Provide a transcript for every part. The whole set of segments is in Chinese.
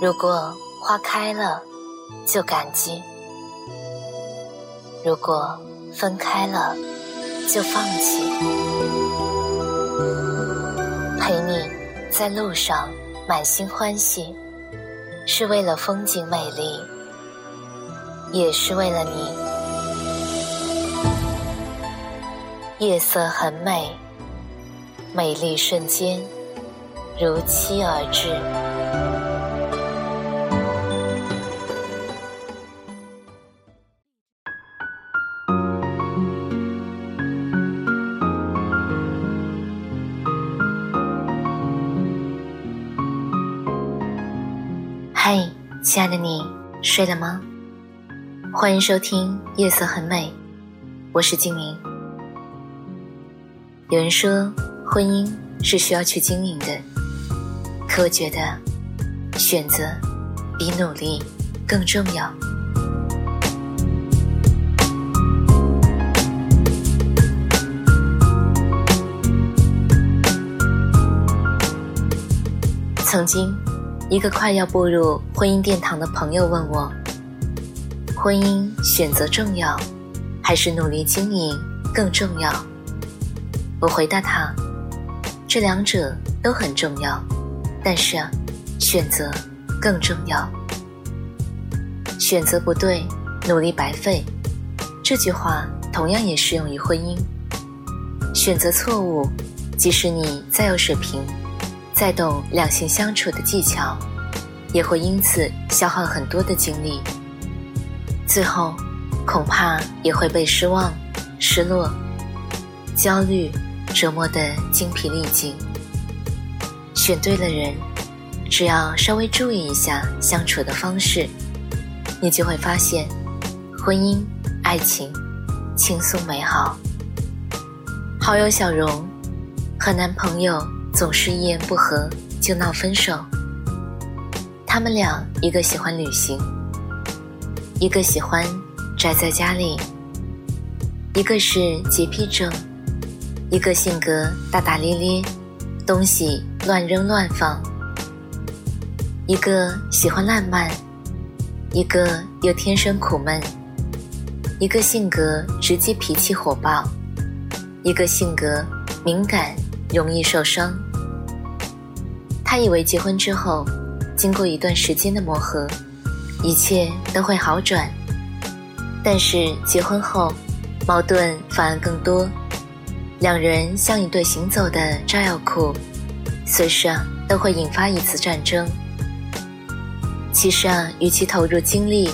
如果花开了，就感激；如果分开了，就放弃。陪你在路上满心欢喜，是为了风景美丽，也是为了你。夜色很美，美丽瞬间如期而至。嗨，亲爱的你，睡了吗？欢迎收听《夜色很美》，我是静宁。有人说，婚姻是需要去经营的，可我觉得，选择比努力更重要。曾经。一个快要步入婚姻殿堂的朋友问我：“婚姻选择重要，还是努力经营更重要？”我回答他：“这两者都很重要，但是啊，选择更重要。选择不对，努力白费。”这句话同样也适用于婚姻。选择错误，即使你再有水平。再懂两性相处的技巧，也会因此消耗很多的精力，最后恐怕也会被失望、失落、焦虑折磨得精疲力尽。选对了人，只要稍微注意一下相处的方式，你就会发现，婚姻、爱情轻松美好。好友小荣和男朋友。总是一言不合就闹分手。他们俩一个喜欢旅行，一个喜欢宅在家里；一个是洁癖症，一个性格大大咧咧，东西乱扔乱放；一个喜欢浪漫，一个又天生苦闷；一个性格直接脾气火爆，一个性格敏感容易受伤。他以为结婚之后，经过一段时间的磨合，一切都会好转。但是结婚后，矛盾反而更多，两人像一对行走的炸药库，随时啊都会引发一次战争。其实啊，与其投入精力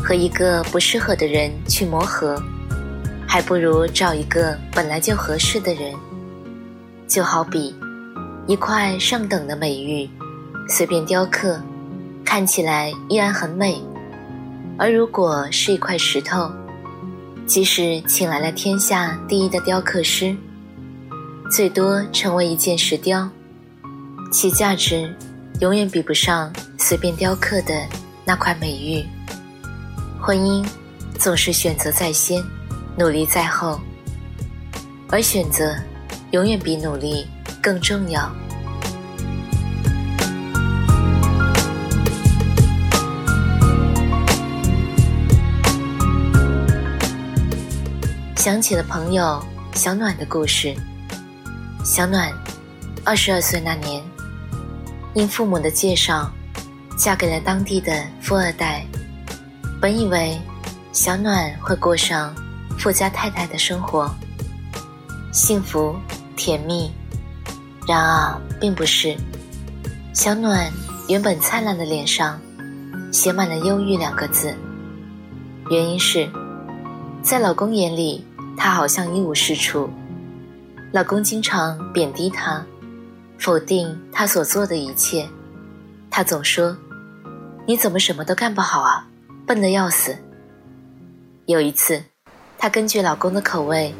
和一个不适合的人去磨合，还不如找一个本来就合适的人。就好比。一块上等的美玉，随便雕刻，看起来依然很美；而如果是一块石头，即使请来了天下第一的雕刻师，最多成为一件石雕，其价值永远比不上随便雕刻的那块美玉。婚姻总是选择在先，努力在后，而选择永远比努力。更重要。想起了朋友小暖的故事。小暖二十二岁那年，因父母的介绍，嫁给了当地的富二代。本以为小暖会过上富家太太的生活，幸福甜蜜。然而，并不是。小暖原本灿烂的脸上，写满了“忧郁”两个字。原因是，在老公眼里，她好像一无是处。老公经常贬低她，否定她所做的一切。她总说：“你怎么什么都干不好啊？笨得要死。”有一次，她根据老公的口味，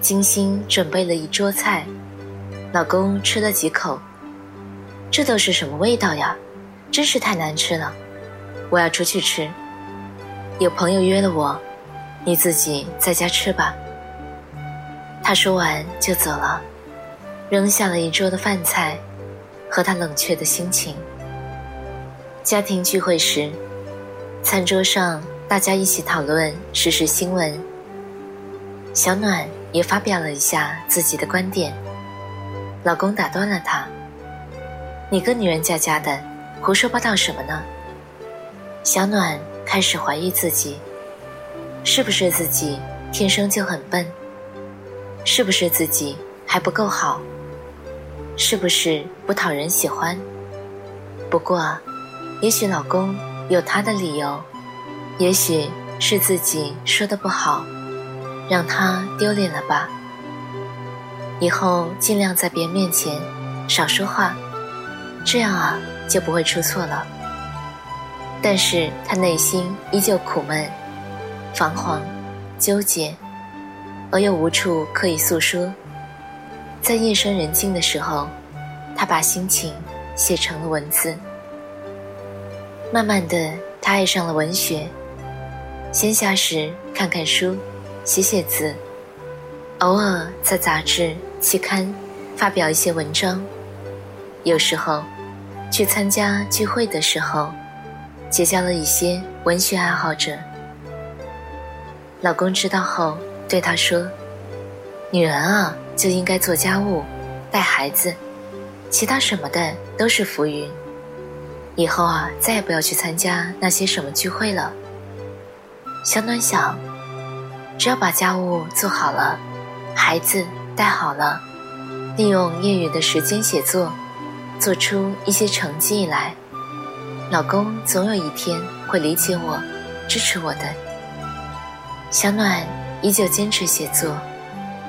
精心准备了一桌菜。老公吃了几口，这都是什么味道呀？真是太难吃了！我要出去吃。有朋友约了我，你自己在家吃吧。他说完就走了。扔下了一桌的饭菜和他冷却的心情。家庭聚会时，餐桌上大家一起讨论时事新闻。小暖也发表了一下自己的观点，老公打断了她：“你个女人家家的，胡说八道什么呢？”小暖开始怀疑自己，是不是自己天生就很笨？是不是自己还不够好？是不是不讨人喜欢？不过，也许老公有他的理由，也许是自己说的不好，让他丢脸了吧。以后尽量在别人面前少说话，这样啊就不会出错了。但是他内心依旧苦闷、彷徨、纠结。而又无处可以诉说，在夜深人静的时候，他把心情写成了文字。慢慢的，他爱上了文学，闲暇时看看书，写写字，偶尔在杂志、期刊发表一些文章。有时候，去参加聚会的时候，结交了一些文学爱好者。老公知道后。对他说：“女人啊，就应该做家务、带孩子，其他什么的都是浮云。以后啊，再也不要去参加那些什么聚会了。”小暖想，只要把家务做好了，孩子带好了，利用业余的时间写作，做出一些成绩来，老公总有一天会理解我，支持我的。小暖。依旧坚持写作，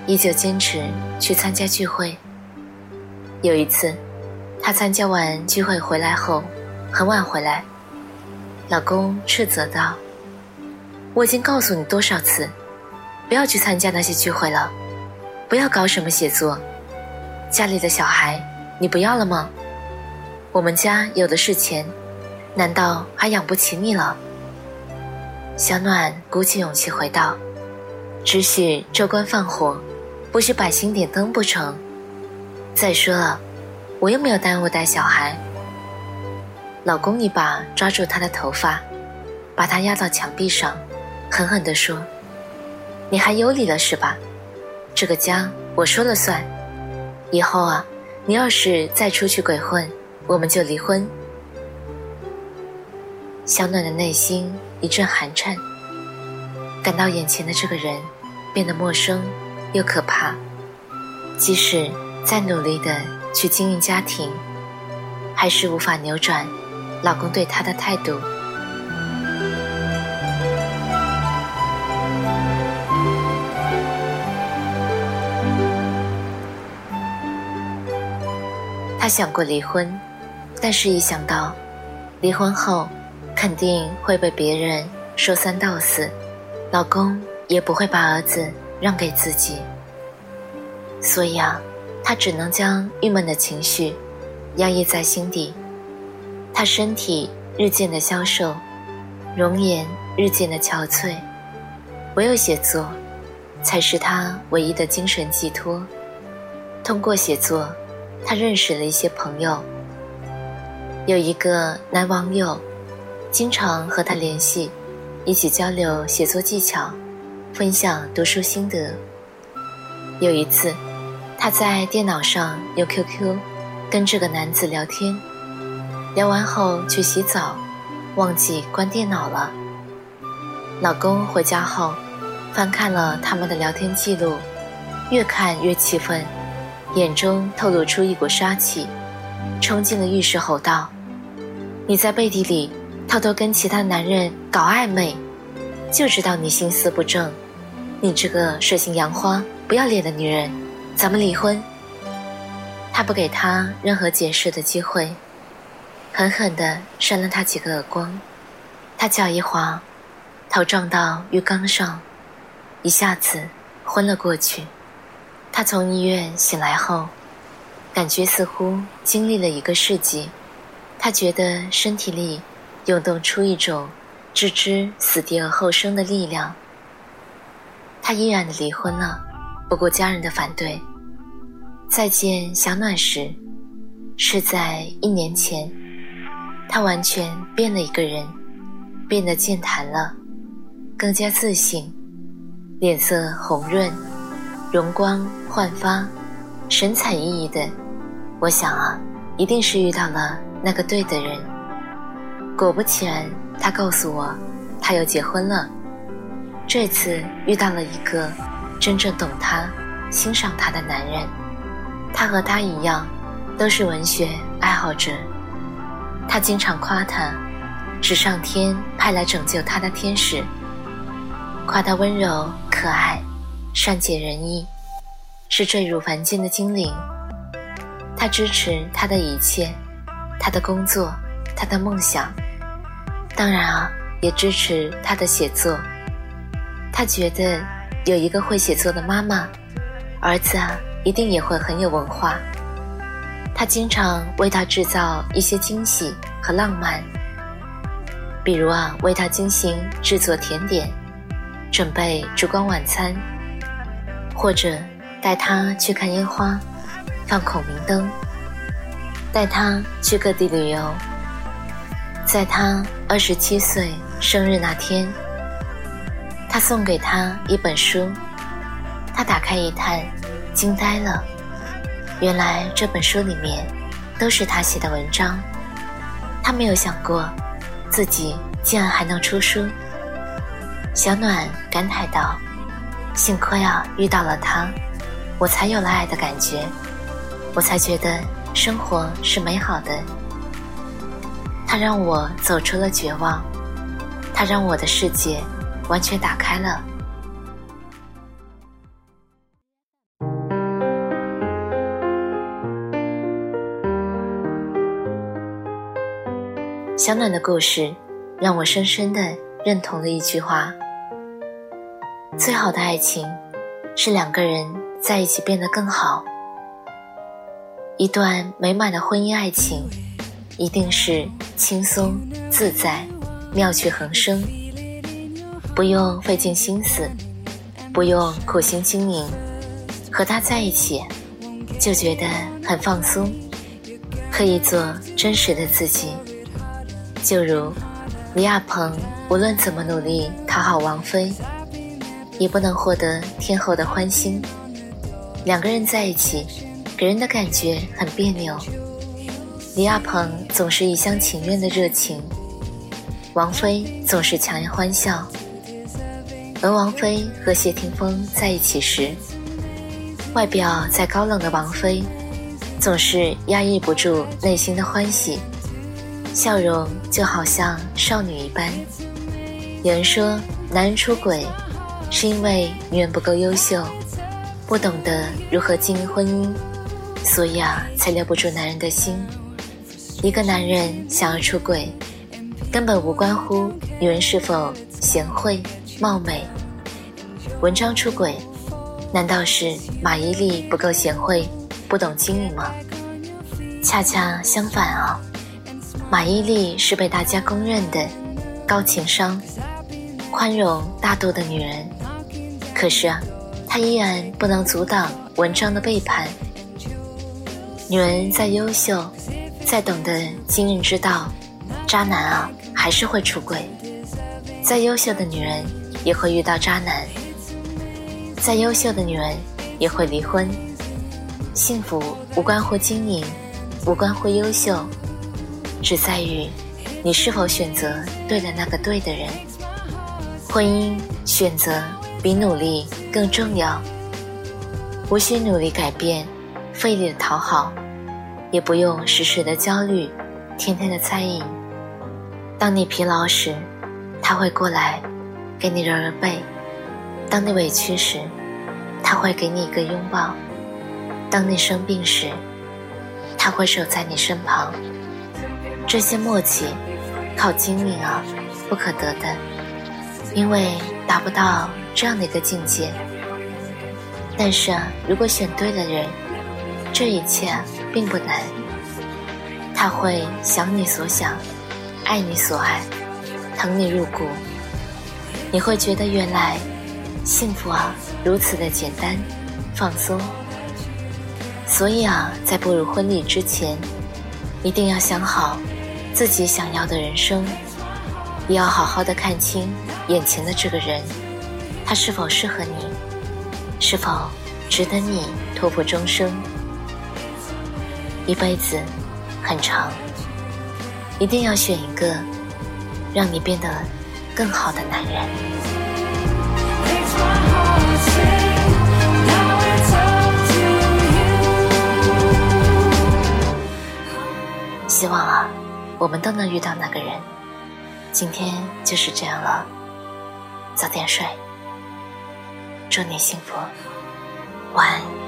依旧坚持去参加聚会。有一次，她参加完聚会回来后，很晚回来，老公斥责道：“我已经告诉你多少次，不要去参加那些聚会了，不要搞什么写作。家里的小孩你不要了吗？我们家有的是钱，难道还养不起你了？”小暖鼓起勇气回道。只许州官放火，不许百姓点灯不成？再说了，我又没有耽误带小孩。老公一把抓住她的头发，把她压到墙壁上，狠狠地说：“你还有理了是吧？这个家我说了算。以后啊，你要是再出去鬼混，我们就离婚。”小暖的内心一阵寒颤，感到眼前的这个人。变得陌生又可怕，即使再努力的去经营家庭，还是无法扭转老公对她的态度。她想过离婚，但是一想到离婚后肯定会被别人说三道四，老公。也不会把儿子让给自己，所以啊，他只能将郁闷的情绪压抑在心底。他身体日渐的消瘦，容颜日渐的憔悴，唯有写作，才是他唯一的精神寄托。通过写作，他认识了一些朋友，有一个男网友，经常和他联系，一起交流写作技巧。分享读书心得。有一次，她在电脑上用 QQ 跟这个男子聊天，聊完后去洗澡，忘记关电脑了。老公回家后，翻看了他们的聊天记录，越看越气愤，眼中透露出一股杀气，冲进了浴室吼道：“你在背地里偷偷跟其他男人搞暧昧，就知道你心思不正。”你这个水性杨花、不要脸的女人，咱们离婚。他不给他任何解释的机会，狠狠地扇了他几个耳光。他脚一滑，头撞到浴缸上，一下子昏了过去。他从医院醒来后，感觉似乎经历了一个世纪。他觉得身体里涌动出一种置之死地而后生的力量。他毅然的离婚了，不顾家人的反对。再见小暖时，是在一年前。他完全变了一个人，变得健谈了，更加自信，脸色红润，容光焕发，神采奕奕的。我想啊，一定是遇到了那个对的人。果不其然，他告诉我，他又结婚了。这次遇到了一个真正懂他、欣赏他的男人。他和他一样，都是文学爱好者。他经常夸他，是上天派来拯救他的天使。夸他温柔可爱、善解人意，是坠入凡间的精灵。他支持他的一切，他的工作，他的梦想，当然啊，也支持他的写作。他觉得有一个会写作的妈妈，儿子啊，一定也会很有文化。他经常为他制造一些惊喜和浪漫，比如啊，为他精心制作甜点，准备烛光晚餐，或者带他去看烟花，放孔明灯，带他去各地旅游。在他二十七岁生日那天。他送给他一本书，他打开一看，惊呆了。原来这本书里面都是他写的文章。他没有想过，自己竟然还能出书。小暖感慨道：“幸亏啊，遇到了他，我才有了爱的感觉，我才觉得生活是美好的。他让我走出了绝望，他让我的世界。”完全打开了。小暖的故事让我深深的认同了一句话：最好的爱情是两个人在一起变得更好。一段美满的婚姻爱情，一定是轻松自在、妙趣横生。不用费尽心思，不用苦心经营，和他在一起，就觉得很放松，可以做真实的自己。就如李亚鹏，无论怎么努力讨好王菲，也不能获得天后的欢心。两个人在一起，给人的感觉很别扭。李亚鹏总是一厢情愿的热情，王菲总是强颜欢笑。而王菲和谢霆锋在一起时，外表再高冷的王菲，总是压抑不住内心的欢喜，笑容就好像少女一般。有人说，男人出轨，是因为女人不够优秀，不懂得如何经营婚姻，所以啊，才留不住男人的心。一个男人想要出轨，根本无关乎女人是否贤惠。貌美，文章出轨，难道是马伊琍不够贤惠，不懂经营吗？恰恰相反啊，马伊琍是被大家公认的高情商、宽容大度的女人。可是啊，她依然不能阻挡文章的背叛。女人再优秀，再懂得经营之道，渣男啊还是会出轨。再优秀的女人。也会遇到渣男，再优秀的女人也会离婚。幸福无关乎经营，无关乎优秀，只在于你是否选择对了那个对的人。婚姻选择比努力更重要，无需努力改变，费力的讨好，也不用时时的焦虑，天天的猜疑。当你疲劳时，他会过来。给你揉揉背，当你委屈时，他会给你一个拥抱；当你生病时，他会守在你身旁。这些默契，靠经营啊，不可得的，因为达不到这样的一个境界。但是啊，如果选对了人，这一切并不难。他会想你所想，爱你所爱，疼你入骨。你会觉得原来幸福啊如此的简单、放松。所以啊，在步入婚礼之前，一定要想好自己想要的人生，也要好好的看清眼前的这个人，他是否适合你，是否值得你托付终生。一辈子很长，一定要选一个让你变得更好的男人。希望啊，我们都能遇到那个人。今天就是这样了，早点睡，祝你幸福，晚安。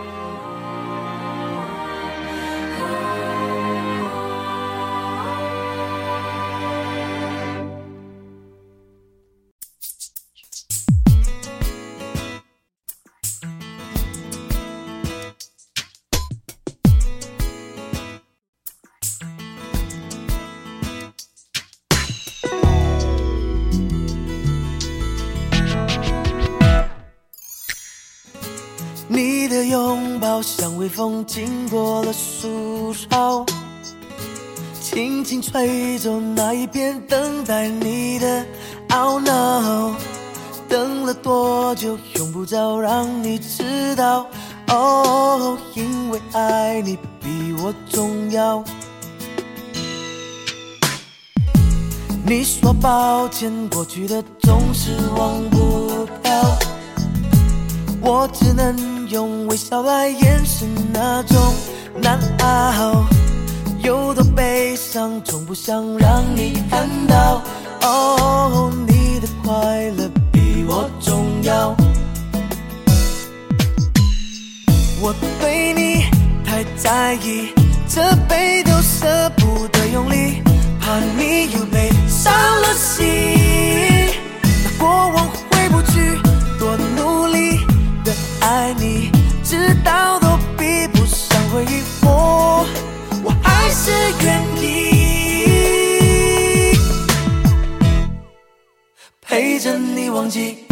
像微风经过了树梢，轻轻吹走那一片等待你的懊恼。等了多久，用不着让你知道。哦，因为爱你比我重要。你说抱歉，过去的总是忘不掉。我只能。用微笑来掩饰那种难熬，有多悲伤，从不想让你看到。哦，你的快乐比我重要。我对你太在意，这杯都舍不得用力，怕你又被伤了心。那过往知道都比不上回忆，我我还是愿意陪着你忘记。